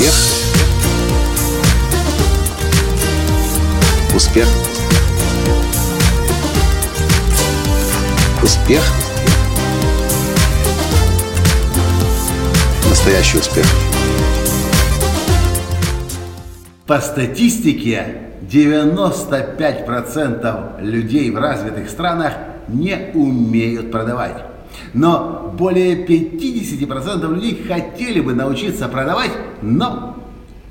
Успех. Успех. Успех. Настоящий успех. По статистике 95% людей в развитых странах не умеют продавать. Но более 50% людей хотели бы научиться продавать, но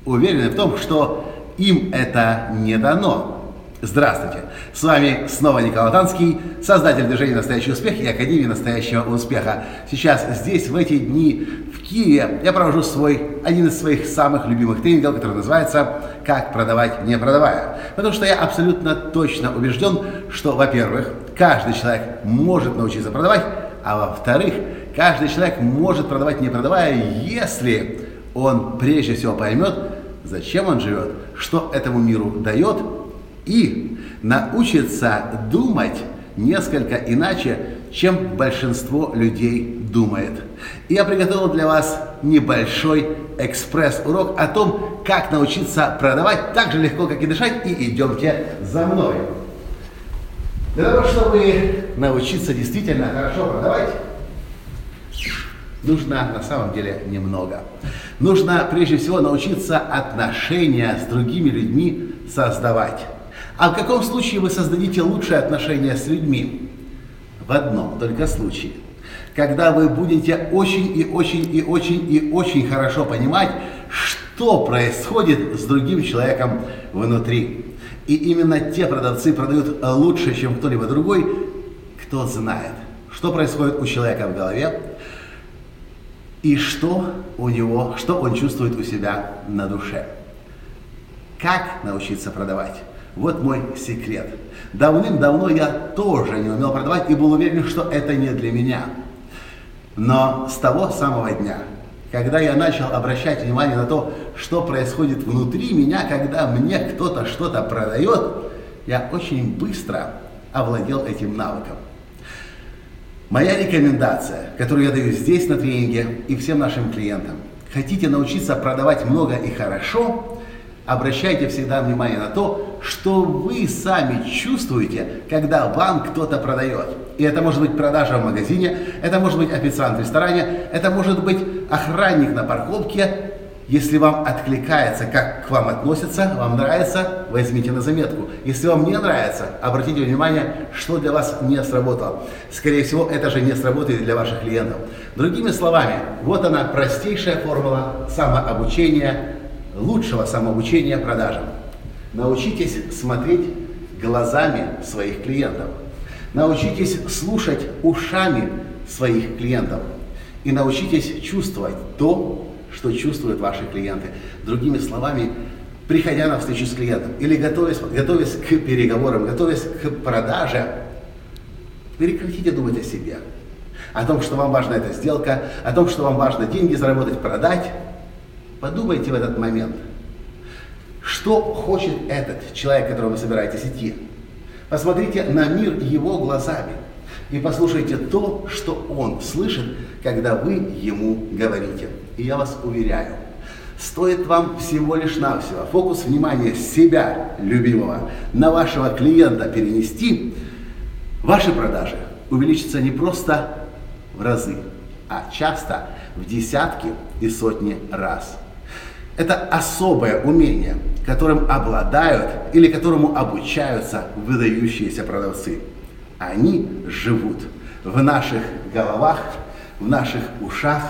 уверены в том, что им это не дано. Здравствуйте! С вами снова Николай Танский, создатель движения «Настоящий успех» и Академии «Настоящего успеха». Сейчас, здесь, в эти дни, в Киеве, я провожу свой, один из своих самых любимых тренингов, который называется «Как продавать, не продавая». Потому что я абсолютно точно убежден, что, во-первых, каждый человек может научиться продавать, а во-вторых, каждый человек может продавать, не продавая, если он прежде всего поймет, зачем он живет, что этому миру дает, и научится думать несколько иначе, чем большинство людей думает. Я приготовил для вас небольшой экспресс-урок о том, как научиться продавать так же легко, как и дышать, и идемте за мной. Для того, чтобы научиться действительно хорошо продавать, нужно на самом деле немного. Нужно прежде всего научиться отношения с другими людьми создавать. А в каком случае вы создадите лучшие отношения с людьми? В одном только случае. Когда вы будете очень и очень и очень и очень хорошо понимать, что происходит с другим человеком внутри. И именно те продавцы продают лучше, чем кто-либо другой, кто знает, что происходит у человека в голове и что у него, что он чувствует у себя на душе. Как научиться продавать? Вот мой секрет. Давным-давно я тоже не умел продавать и был уверен, что это не для меня. Но с того самого дня, когда я начал обращать внимание на то, что происходит внутри меня, когда мне кто-то что-то продает, я очень быстро овладел этим навыком. Моя рекомендация, которую я даю здесь на тренинге и всем нашим клиентам. Хотите научиться продавать много и хорошо, обращайте всегда внимание на то, что вы сами чувствуете, когда вам кто-то продает. И это может быть продажа в магазине, это может быть официант в ресторане, это может быть охранник на парковке. Если вам откликается, как к вам относятся, вам нравится, возьмите на заметку. Если вам не нравится, обратите внимание, что для вас не сработало. Скорее всего, это же не сработает для ваших клиентов. Другими словами, вот она простейшая формула самообучения лучшего самообучения продажам. Научитесь смотреть глазами своих клиентов. Научитесь слушать ушами своих клиентов. И научитесь чувствовать то, что чувствуют ваши клиенты. Другими словами, приходя на встречу с клиентом или готовясь, готовясь к переговорам, готовясь к продаже, прекратите думать о себе. О том, что вам важна эта сделка, о том, что вам важно деньги заработать, продать – Подумайте в этот момент, что хочет этот человек, которого вы собираетесь идти. Посмотрите на мир его глазами и послушайте то, что он слышит, когда вы ему говорите. И я вас уверяю, стоит вам всего лишь навсего фокус внимания себя, любимого, на вашего клиента перенести, ваши продажи увеличатся не просто в разы, а часто в десятки и сотни раз. Это особое умение, которым обладают или которому обучаются выдающиеся продавцы. Они живут в наших головах, в наших ушах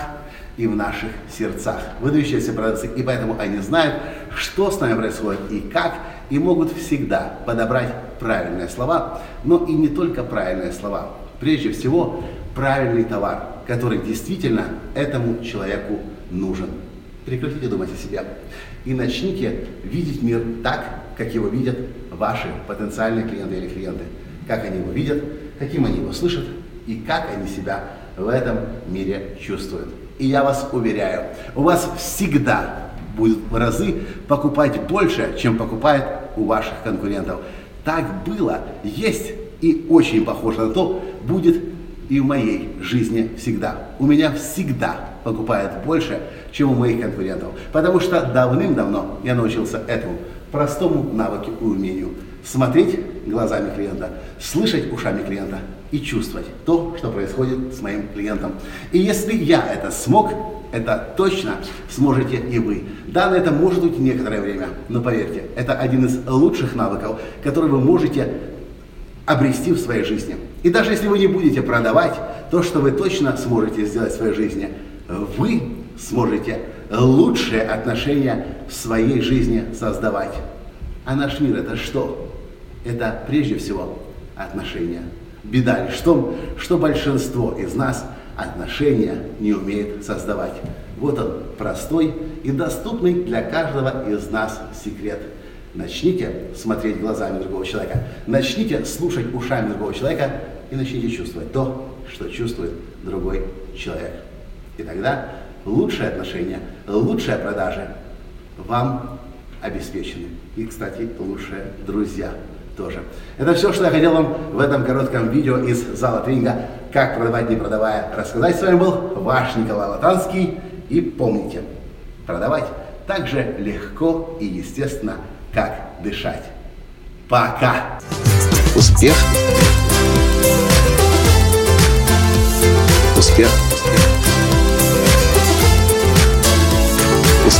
и в наших сердцах. Выдающиеся продавцы, и поэтому они знают, что с нами происходит и как, и могут всегда подобрать правильные слова, но и не только правильные слова. Прежде всего, правильный товар, который действительно этому человеку нужен. Прекратите думать о себе и начните видеть мир так, как его видят ваши потенциальные клиенты или клиенты. Как они его видят, каким они его слышат и как они себя в этом мире чувствуют. И я вас уверяю, у вас всегда будут в разы покупать больше, чем покупает у ваших конкурентов. Так было, есть и очень похоже на то будет и в моей жизни всегда. У меня всегда покупает больше, чем у моих конкурентов. Потому что давным-давно я научился этому простому навыку и умению. Смотреть глазами клиента, слышать ушами клиента и чувствовать то, что происходит с моим клиентом. И если я это смог, это точно сможете и вы. Да, на это может уйти некоторое время, но поверьте, это один из лучших навыков, который вы можете обрести в своей жизни. И даже если вы не будете продавать, то, что вы точно сможете сделать в своей жизни, вы сможете лучшие отношения в своей жизни создавать. А наш мир это что? Это прежде всего отношения. Беда лишь в том, что большинство из нас отношения не умеет создавать. Вот он, простой и доступный для каждого из нас секрет. Начните смотреть глазами другого человека, начните слушать ушами другого человека и начните чувствовать то, что чувствует другой человек. И тогда лучшие отношения, лучшая продажа вам обеспечены. И, кстати, лучшие друзья тоже. Это все, что я хотел вам в этом коротком видео из зала тренинга «Как продавать, не продавая» рассказать. С вами был ваш Николай Латанский. И помните, продавать так же легко и естественно, как дышать. Пока! Успех! Успех!